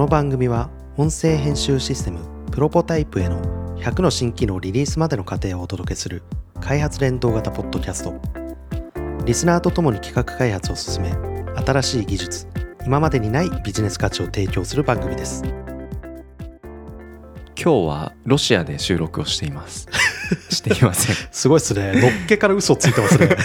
の番組は音声編集システムプロポタイプへの100の新機能リリースまでの過程をお届けする開発連動型ポッドキャスト。リスナーとともに企画開発を進め新しい技術今までにないビジネス価値を提供する番組です。今日はロシアで収録をしています。していません。すごいですね。のっけから嘘ついてますね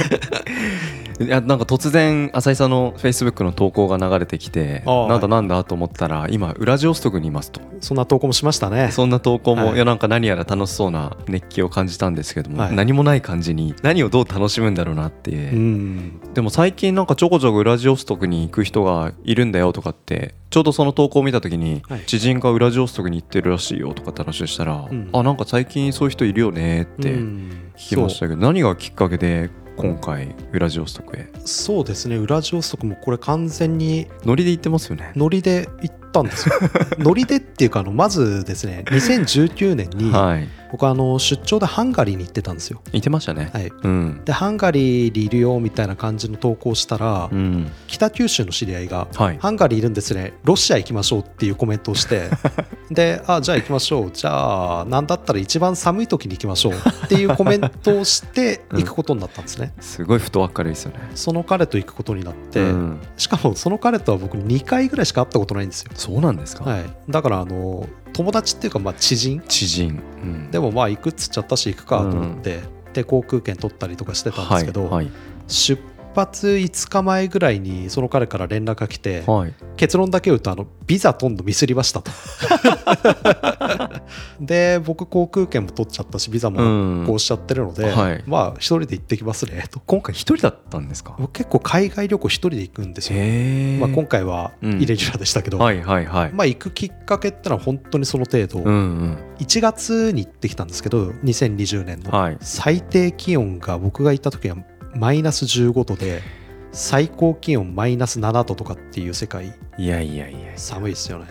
いやなんか突然浅井さんのフェイスブックの投稿が流れてきてなんだなんだと思ったら今ウラジオストクにいますと。そんな投稿もしましたね。そんな投稿も、はい。い、やなんか何やら楽しそうな熱気を感じたんですけども、はい。何もない感じに何をどう楽しむんだろうなって、うん。でも最近なんかちょこちょこウラジオストクに行く人がいるんだよとかってちょうどその投稿を見た時に、はい。知人がウラジオストクに行ってるらしいよとかって話をしたら、ん。あなんか最近そういう人いるよねってうん。聞きましたけど、何がきっかけで今回ウラジオストクへ。そうですね。ウラジオストクもこれ完全にノリで行ってますよね。ノリで行ったんですよ。ノリでっていうかあのまずですね2019年にはい僕あの出張でハンガリーに行ってたんですよ。行ってましたね、はい。うん。でハンガリーにいるよみたいな感じの投稿したら、うん。北九州の知り合いがはい。ハンガリーいるんですね。ロシア行きましょうっていうコメントをして であじゃあ行きましょう。じゃあなんだったら一番寒い時に行きましょう。っていうコメントをして うん。行くことになったんですね、すごい太わっかりですよね。その彼と行くことになって、うん。しかもその彼とは僕2回ぐらいしか会ったことないんですよ、そうなんですか、はい、だからあの友達っていうかまあ知人？知人、うん。でもまあ行くっつっちゃったし行くかと思って、で航空券取ったりとかしてたんですけど、はいはい。出発5日前ぐらいにその彼から連絡が来て、はい。結論だけ言うとあのビザ飛んどミスりましたと。で僕航空券も取っちゃったしビザもこうしちゃってるので、はい。まあ一人で行ってきますねと。今回一人だったんですか？僕結構海外旅行一人で行くんですよ、まあ、今回はうん。イレギュラーでしたけど、はいはいはい、まあ行くきっかけってのは本当にその程度、うんうん。1月に行ってきたんですけど2020年の、はい。最低気温が僕が行った時はマイナス15度で最高気温マイナス7度とかっていう世界。いやいやいや寒いですよね。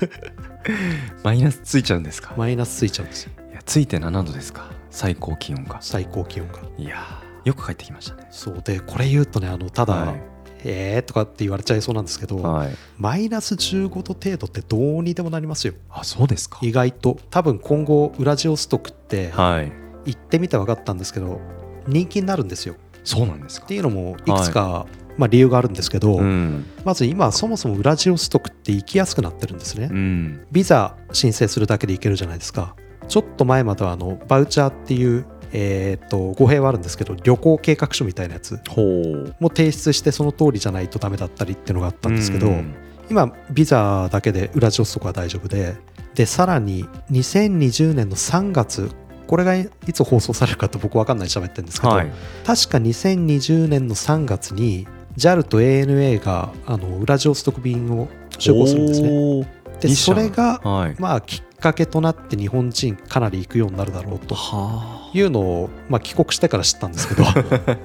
マイナスついちゃうんですか？マイナスついちゃうんですよ。いやついて7度ですか？最高気温が。最高気温が。いやーよく帰ってきましたね。そうでこれ言うとねあのただ、はい。えーとかって言われちゃいそうなんですけど、はい。マイナス15度程度ってどうにでもなりますよ。あそうですか。意外と。多分今後ウラジオストクってはい。行ってみて分かったんですけど人気になるんですよ。そうなんですか。っていうのもいくつか、まあ、理由があるんですけど、うん。まず今そもそもウラジオストクって行きやすくなってるんですね、うん。ビザ申請するだけで行けるじゃないですか。ちょっと前まではあのバウチャーっていうえーっと語弊はあるんですけど旅行計画書みたいなやつ。も提出してその通りじゃないとダメだったりっていうのがあったんですけど、うん。今ビザだけでウラジオストクは大丈夫ででさらに2020年の3月これがいつ放送されるかって僕分かんないで喋ってるんですけど、はい。確か2020年の3月に JAL と ANA があのウラジオストク便を就航するんですね。でそれがはい。まあきっかけとなって日本人かなり行くようになるだろうとはいうのを、まあ、帰国してから知ったんですけど。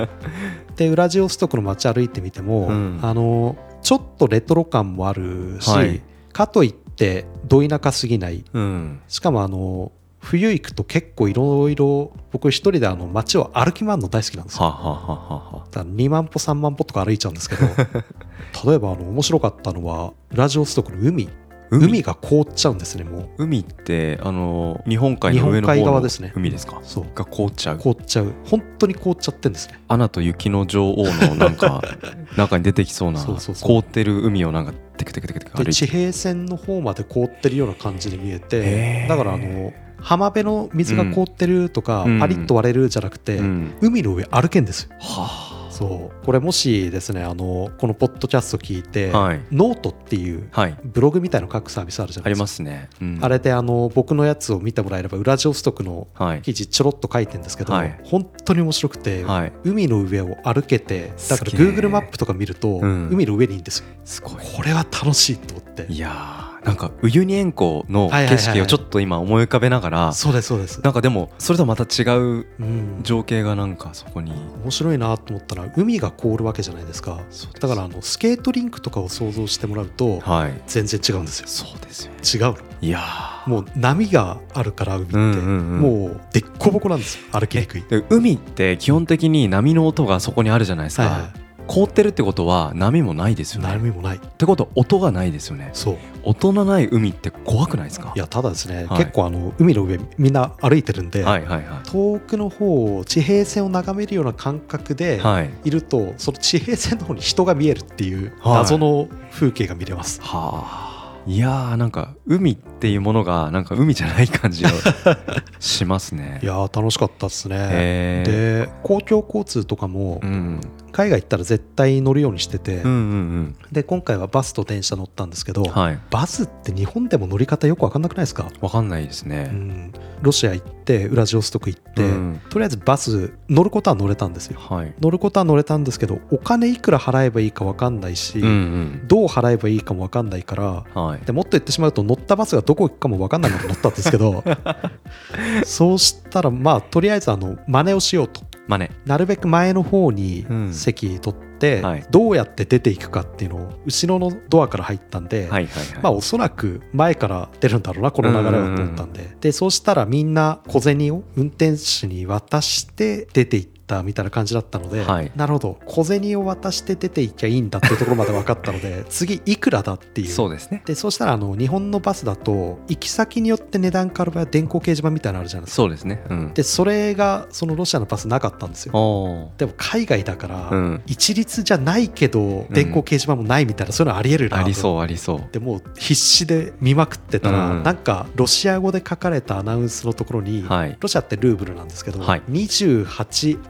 でウラジオストクの街歩いてみても、うん。あのちょっとレトロ感もあるし、はい。かといってど田舎すぎない。うん。しかもあの冬行くと結構いろいろ僕一人であの街を歩き回るの大好きなんですよ。はははだから2万歩3万歩とか歩いちゃうんですけど 例えばあの面白かったのはウラジオストクの海。海？が凍っちゃうんですねも海ってあの日本海の上の方日本海ですね。海ですか？うそう。が凍っちゃう。凍っちゃう。本当に凍っちゃってんですね。アナと雪の女王のなんか 中に出てきそうな凍ってる海をなんかテクテクテクテク歩いて。地平線の方まで凍ってるような感じに見えへてーだからあの浜辺の水が凍ってるとか、うん。パリッと割れるじゃなくて、うん。海の上歩けんですよ。はそう。これもしですねあのこのポッドキャスト聞いて、はい。ノートっていうブログみたいの書くサービスあるじゃなありいですか。ますね、うん。あれであの僕のやつを見てもらえればウラジオストクのはい。記事ちょろっと書いてるんですけど、はい。本当に面白くて、はい。海の上を歩けてだから Google マップとか見ると、うん。海の上にいるんですよ。すごい。これは楽しいと思って。いやーなんかウユニ塩湖の景色をちょっと今思い浮かべながらそうですそうです、なんかでもそれとはまた違ううん、情景がなんかそこに。面白いなと思ったら海が凍るわけじゃないですか。だからあのスケートリンクとかを想像してもらうとはい。全然違うんですよ。そうですよね。違うの。いやー。もう波があるから海って、うんうんうん。もうでっこぼこなんですよ。歩きにくい。で海って基本的に波の音がそこにあるじゃないですか、はいはい凍ってるってことは波もないですよね。波もない。ってことは音がないですよね。そう。音のない海って怖くないですか？いやただですね、はい。結構あの海の上みんな歩いてるんで、はいはいは遠くの方を地平線を眺めるような感覚でいはい。いると、その地平線の方に人が見えるっていうはい。謎の風景が見れます、はあ。いやーなんか海っていうものがなんか海じゃない感じがしますね。いやー楽しかったですね。で公共交通とかもうん海外行ったら絶対乗るようにしてて、うんうんで今回はバスと電車乗ったんですけど、うんはい。バスって日本でも乗り方よく分かんなくないですか、わかんないですうねん、ロシア行ってウラジオストク行って、うん。とりあえずバス乗ることは乗れたんですよ。はい。乗ることは乗れたんですけどお金いくら払えばいいか分かんないし、うんうん。どう払えばいいかも分かんないからはい。でもっと言ってしまうと乗ったバスがどこ行くかも分かんないまま乗ったんですけど そうしたらまあとりあえずあの真似をしようとまあねなるべく前の方にうん。席取って、はい。どうやって出ていくかっていうのを後ろのドアから入ったんで、はいはいはい。まあおそらく前から出るんだろうなこの流れはと思ったんで、でそうしたらみんな小銭を運転手に渡して出ていったみたいな感じだったので、はい。なるほど。小銭を渡して出ていきゃいいんだっていうところまで分かったので 次いくらだっていう。そうですね。でそうしたらあの日本のバスだと行き先によって値段変わる場合は電光掲示板みたいなのあるじゃないですか。そうですね。うん。でそれがそのロシアのバスなかったんですよ。でも海外だから、うん。一律じゃないけど電光掲示板もないみたいな、そういうのありえるなと。ありそうありそう。でもう必死で見まくってたら、うん。なんかロシア語で書かれたアナウンスのところに、はい。ロシアってルーブルなんですけど、はい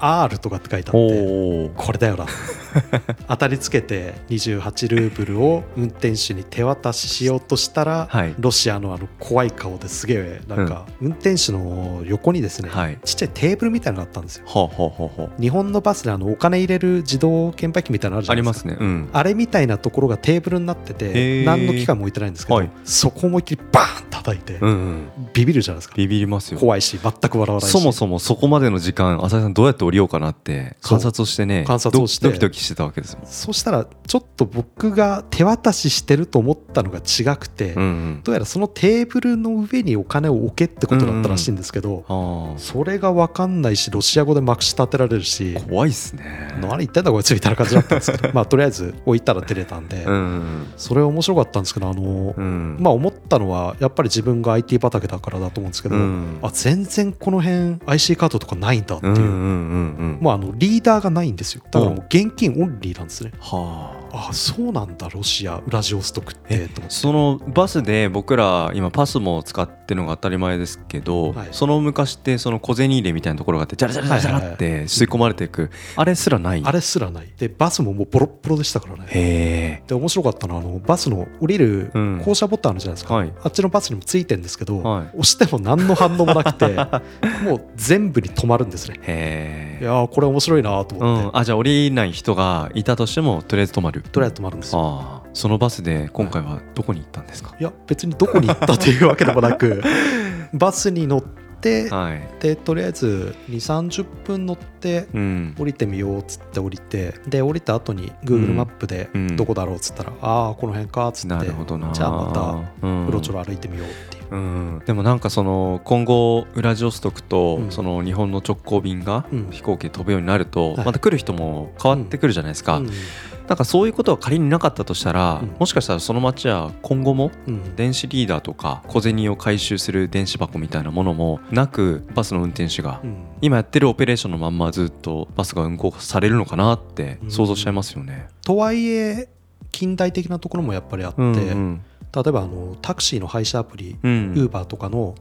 28R とかって書いてあってこれだよな。当たりつけて28ルーブルを運転手に手渡ししようとしたら、はい。ロシアのあの怖い顔ですげえなんか運転手の横にですね、はい。ちっちゃいテーブルみたいなのがあったんですよ。ほうほうほうほう日本のバスであのお金入れる自動券売機みたいなのあるじゃありないですか。ますねうん。あれみたいなところがテーブルになってへてー。何の機械も置いてないんですけど、はい。そこ思いっきりバーン叩いて、うんうん。ビビるじゃないですか。ビビりますよ。怖いし全く笑わないし。そもそもそこまでの時間浅井さんどうやって降りようかなって観察をしてね観察をして。ドドキドキしてたわけですよそしたらちょっと僕が手渡ししてると思ったのが違くて、うんうんどうやらそのテーブルの上にお金を置けってことだったらしいんですけど、あそれが分かんないしロシア語でまくし立てられるしあ怖いっすね何言ってんだこいつみたいな感じだったんですけどまあとりあえず置いたら出れたんで、うんうんそれは面白かったんですけどあの、うんまあ思ったのはやっぱり自分が IT 畑だからだと思うんですけど、うんあ全然この辺 IC カードとかないんだっていう、うんうんうんうんもうあのリーダーがないんですよ。だからもう現金オンリーなんですね。はああそうなんだロシアウラジオストクってそのバスで僕ら今パスも使ってるのが当たり前ですけど、はい。その昔ってその小銭入れみたいなところがあってジャラジャラジャラって吸い込まれていく、あれすらない？あれすらない。でバスももうボロッボロでしたからね。へえ。で面白かったのはあのバスの降りるうん。降車ボタンあるじゃないですか、はい。あっちのバスにもついてるんですけど、はい。押しても何の反応もなくて もう全部に止まるんですね。いへえ。やーこれ面白いなとう思って、ん、あじゃあ降りない人がいたとしてもとりあえず止まるとりあえず止まるんですよ。そのバスで今回はどこに行ったんですか、いや別にどこに行ったというわけでもなく バスに乗ってはい。でとりあえず2 3 0分乗ってうん。降りてみようっつって降りてで降りた後に Google マップでうん。どこだろうっつったら、ああこの辺かっつってなるほどな。じゃあまたうん。うろちょろ歩いてみようっていう、うん、でもなんかその今後ウラジオストクとうん。その日本の直行便がうん。飛行機で飛ぶようになるとはい。また来る人も変わってくるじゃないですか、うんなんかそういうことが仮になかったとしたら、うん。もしかしたらその街は今後もうん。電子リーダーとか小銭を回収する電子箱みたいなものもなくバスの運転手がうん。今やってるオペレーションのまんまずっとバスが運行されるのかなって想像しちゃいますよね。とはいえ近代的なところもやっぱりあって、うんうん。例えばあのタクシーの配車アプリ、うん。ウーバーとかの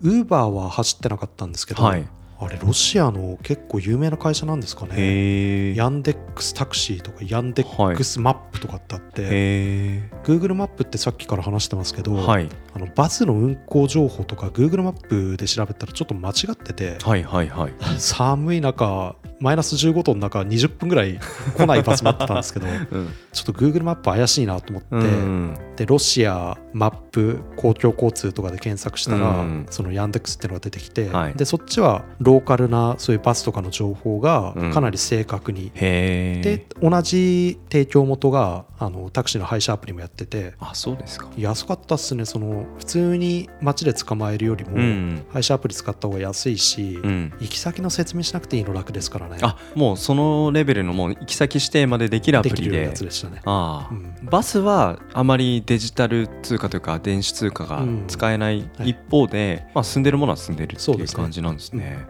ウーバーは走ってなかったんですけど、はい、あれロシアの結構有名な会社なんですかね。 Yandex Taxi とか Yandex Map とかってあって、へ Google マップってさっきから話してますけど、えはい。あのバスの運行情報とか Google マップで調べたらちょっと間違っててはいはいはい。寒い中マイナス15度の中20分ぐらい来ないバス待ってたんですけど うん。ちょっと Google マップ怪しいなと思って、うん。でロシアマップ公共交通とかで検索したら、うん。そのヤンデックスっていうのが出てきて、はい。でそっちはローカルなそういうバスとかの情報がうん。かなり正確に、で同じ提供元があのタクシーの配車アプリもやってて。あそうですか。安かったっすね。その普通に街で捕まえるよりも、うん。配車アプリ使った方が安いし、うん。行き先の説明しなくていいの楽ですからね。あもうそのレベルのもう行き先指定までできるアプで。きるリでやつでしたね。ああ、うん。バスはあまりデジタル通貨というか電子通貨が使えないはい一方で、まあ、進んでるものは進んでるっていうそうですね。感じなんですね。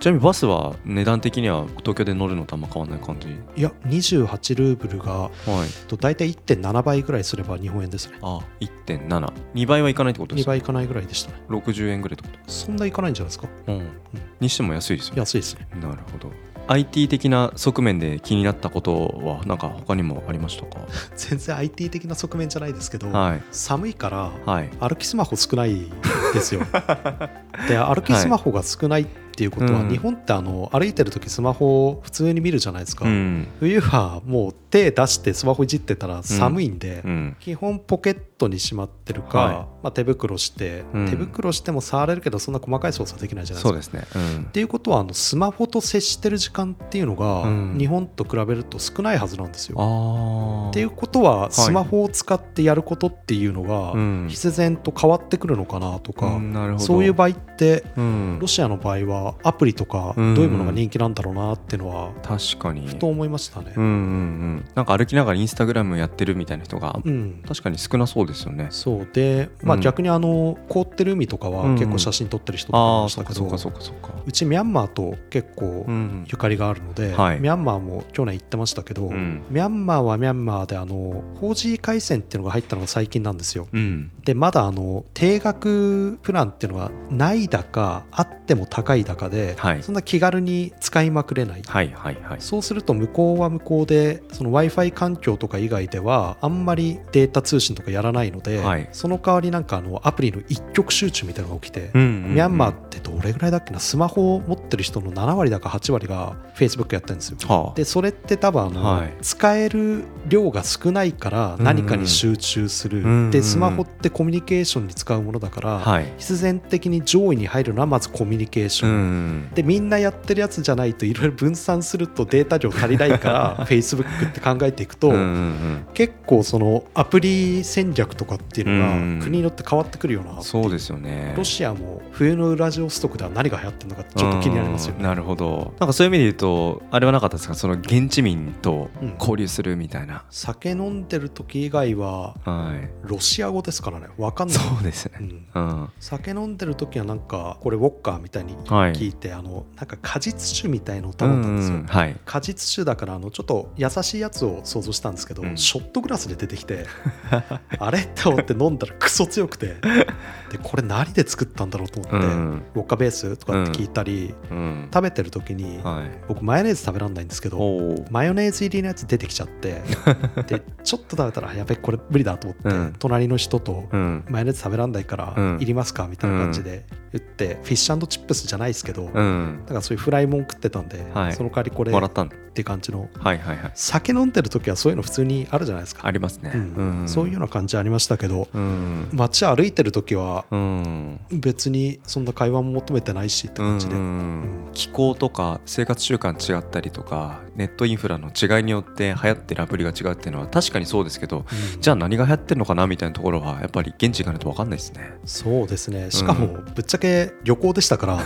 ちなみにバスは値段的には東京で乗るのとあんま変わらない感じ？いや28ルーブルがはい。と大体1.7倍ぐらいすれば日本円ですね。あ1.72倍はいかないってことで2すか？倍いかないぐらいでしたね。60円ぐらいってこそんないかないんじゃないですか？と、うん、にしても安いですよね。安いですね。なるほど。IT 的な側面で気になったことはなんか他にもありましたか？全然 IT 的な側面じゃないですけど、はい。寒いからはい。歩きスマホ少ないですよ。で歩きスマホが少ないっていうことは、うん。日本ってあの歩いてる時スマホを普通に見るじゃないですか、うん。冬はもう手出してスマホいじってたら寒いんで、うん。基本ポケットにしまってるか、はい。まあ、手袋して、うん。手袋しても触れるけどそんな細かい操作できないじゃないですか。そうですね。うん。っていうことはあのスマホと接してる時間っていうのが、うん。日本と比べると少ないはずなんですよ。っていうことはスマホを使ってやることっていうのがうん。必然と変わってくるのかなとか、そういう場合ってうん。ロシアの場合はアプリとかどうん。ういうものが人気なんだろうなっていうのは確かに。ふと思いましたね。うん。うんうん。なんか歩きながらインスタグラムやってるみたいな人がうん。確かに少なそうですよね。そうで、まあ、うん逆にあの凍ってる海とかはうん。結構写真撮ってる人とかいあましたけど、あそっかそっかそっかそっか。うちミャンマーと結構うん。ゆかりがあるので、はい。ミャンマーも去年行ってましたけど、うん。ミャンマーはミャンマーであの 4G 回線っていうのが入ったのが最近なんですよ。うん。でまだあの定額プランっていうのがないだかあっても高いだかで、はい。そんな気軽に使いまくれない。はいはいはい。そうすると向こうは向こうで w i f i 環境とか以外ではあんまりデータ通信とかやらないので、はい。その代わりなんかあのアプリの一極集中みたいなのが起きて、うんうんうん。ミャンマーってどれぐらいだっけなスマホを持ってる人の7割だか8割が Facebook やってるんですよ。はあ。でそれって多分あの、はい。使える量が少ないから何かに集中する、うん。うん。でスマホってコミュニケーションに使うものだから、はい。必然的に上位に入るのはまずコミュニケーシうョン、ん。でみんなやってるやつじゃないといろいろ分散するとデータ量足りないから Facebook って考えていくと、うんうん結構そのアプリ戦略とかっていうのうんが国によって変わってくるような、うんそう。ですよねロシアも冬のウラジオストクでは何が流行ってるのかちょっと気になりますよね。うんなるほど。なんかそういう意味で言うとあれはなかったですかその現地民とうん。交流するみたいな、酒飲んでる時以外ははい。ロシア語ですからね。分かんない。そうですね。うん。うん。酒飲んでる時はなんかこれウォッカーみたいにはい。聞いて、あのなんか果実酒みたいのをう頼んだんですよ、んはい。果実酒だからあのちょっと優しいやつを想像したんですけど、うん。ショットグラスで出てきて あれ？って思って飲んだらクソ強くて。でこれ何で作ったんだろうと思って、うん。ウォッカベースとかって聞いたり、うん。食べてる時に、はい。僕マヨネーズ食べらんないんですけどマヨネーズ入りのやつ出てきちゃって でちょっと食べたらやべこれ無理だと思って、うん。隣の人と、うん。マヨネーズ食べらんないから、うん。いりますかみたいな感じで言って、フィッシュチップスじゃないですけど、だうん。からそういうフライもん食ってたんで、はい。その代わりこれっもらったんだて感じの。はいはいはい。酒飲んでる時はそういうの普通にあるじゃないですか、ありますね。うん。そういうような感じありましたけど、うん。街歩いてる時はうん。別にそんな会話も求めてないしって感じで、気候とか生活習慣違ったりとかネットインフラの違いによって流行ってるアプリが違うっていうのは確かにそうですけどうん。じゃあ何が流行ってるのかなみたいなところはやっぱり現地行かないと分かんないですね。そうですね。しかもぶっちゃけ旅行でしたから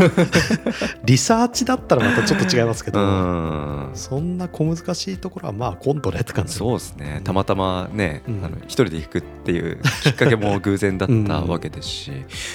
リサーチだったらまたちょっと違いますけうど、ん。そんな小難しいところはまあ今度ねって感じ。そうですね。たまたまね、うん。あの一人で行くっていうきっかけも偶然だったわけですし、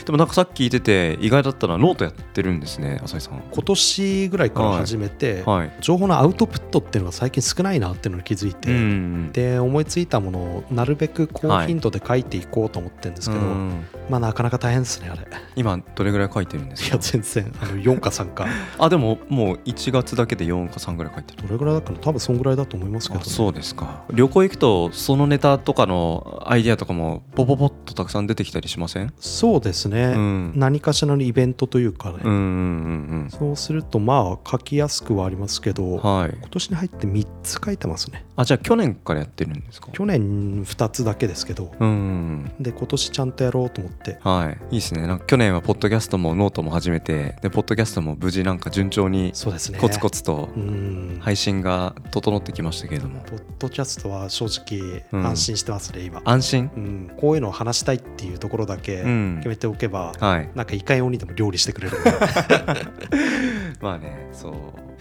でもなんかさっき聞いてて意外だったのはノートやってるんですね浅井さん。今年ぐらいから始めて、はい。情報のアウトプットっていうのが最近少ないなっていうのに気づいて、うんで思いついたものをなるべく高頻度で書いていこうと思ってるんですけど、うんまあなかなか大変ですねあれ。い今どれぐらい書いてるんですか？や全然。あの4か3か。あでももう1月だけで4か3ぐらい書いてる。どれぐらいだっかな多分そんぐらいだと思いますけど、あそうですか。旅行行くとそのネタとかのアイディアとかもポポポッとたくさん出てきたりしません？そうですね、うん。何かしらのイベントというかね、うんうんそうするとまあ書きやすくはありますけど、うんはい。今年に入って3つ書いてますね。あじゃあ去年からやってるんですか？去年2つだけですけど、うんうんで今年ちゃんとやろうと思って。はい。いいですね。なんか去年はポッドキャストもノートも始めてでポッドキャストも無事なんか順調にそうですね。コツコツとうん。配信が整ってきましたけれども。ポッドキャストは正直うん安心してますね、今、安心？うん、こういうのを話したいっていうところだけうん。決めておけば、はい。なんかいかようにでも料理してくれる。まあねそう。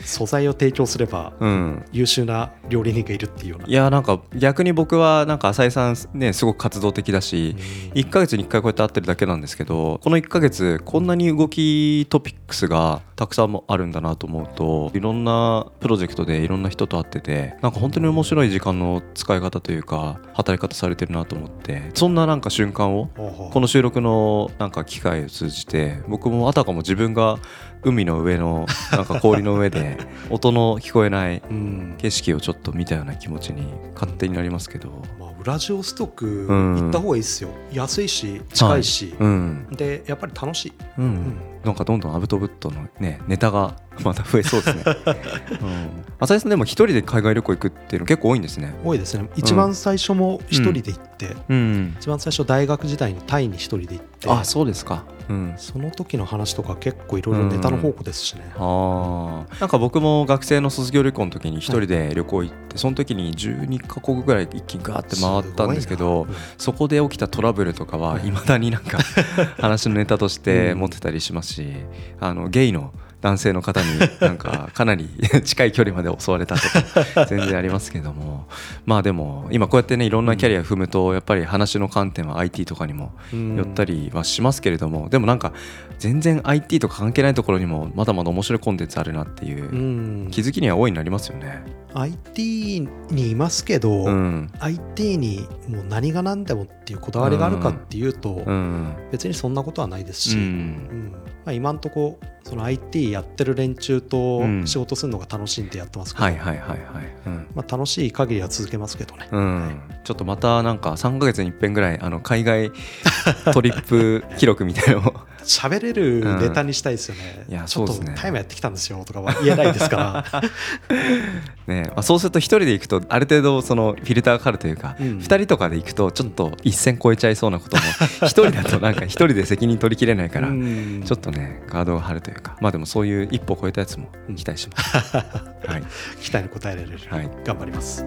素材を提供すればうん。優秀な料理人がいるっていうような。いやなんか逆に僕はなんか浅井さんねすごく活動的だしうん。1ヶ月に1回こうやって会ってるだけなんですけどこの1ヶ月こんなに動きトピックスがたくさんもあるんだなと思うといろんなプロジェクトでいろんな人と会っててなんか本当に面白い時間の使い方というか働き方されてるなと思ってそんななんか瞬間をこの収録のなんか機会を通じて僕もあたかも自分が海の上のなんか氷の上で 音の聞こえないうん。景色をちょっと見たような気持ちに勝手になりますけど。まあ、ウラジオストクうん。行った方がいいですよ、安いし近いし、うん。でやっぱり楽しい、うん、うん。なんかどんどんアブトブットのねネタが また増えそうですね、うん、浅井さんでも一人で海外旅行行くっていうの結構多いんですね。多いですね。一番最初も一人で行って、うん。一番最初大学時代にタイに一人で行ってあそうですか。うん。その時の話とか結構いろいろネタの宝庫ですしね、あー。なんか僕も学生の卒業旅行の時に一人で旅行行って、その時に12カ国ぐらい一気にガーって回ったんですけどそこで起きたトラブルとかはいまだになんか 話のネタとして持ってたりしますし、あのゲイの男性の方になんか かなり 近い距離まで襲われたとか全然ありますけども。まあでも今こうやってねいろんなキャリア踏むとやっぱり話の観点は IT とかにもうん。寄ったりはしますけれども。でもなんか全然 IT とか関係ないところにもまだまだ面白いコンテンツあるなっていううん。気づきには大いになりますよね。IT にいますけど、うん、IT にもう何が何でもっていうこだわりがあるかっていうと、うん。別にそんなことはないですし、うん。うんまあ、今んとこその IT やってる連中とうん仕事するのが楽しいんでやってますけど、はいはいはいはい。うんまあ、楽しい限りは続けますけどね。うん、ちょっとまたなんか3ヶ月に一遍ぐらいあの海外トリップ記録みたいなのを喋れるネタにしたいですよね。いやちょっとそうですねタイムやってきたんですよとかは言えないですから。ね、まあ、そうすると一人で行くとある程度そのフィルターがかかるというか、うん二人とかで行くとちょっと一線超えちゃいそうなことも 一人だとなんか一人で責任取りきれないから、うんちょっとねガードが張るというかまあでもそういう一歩超えたやつも期待します。はい、期待に応えられる、はい頑張ります。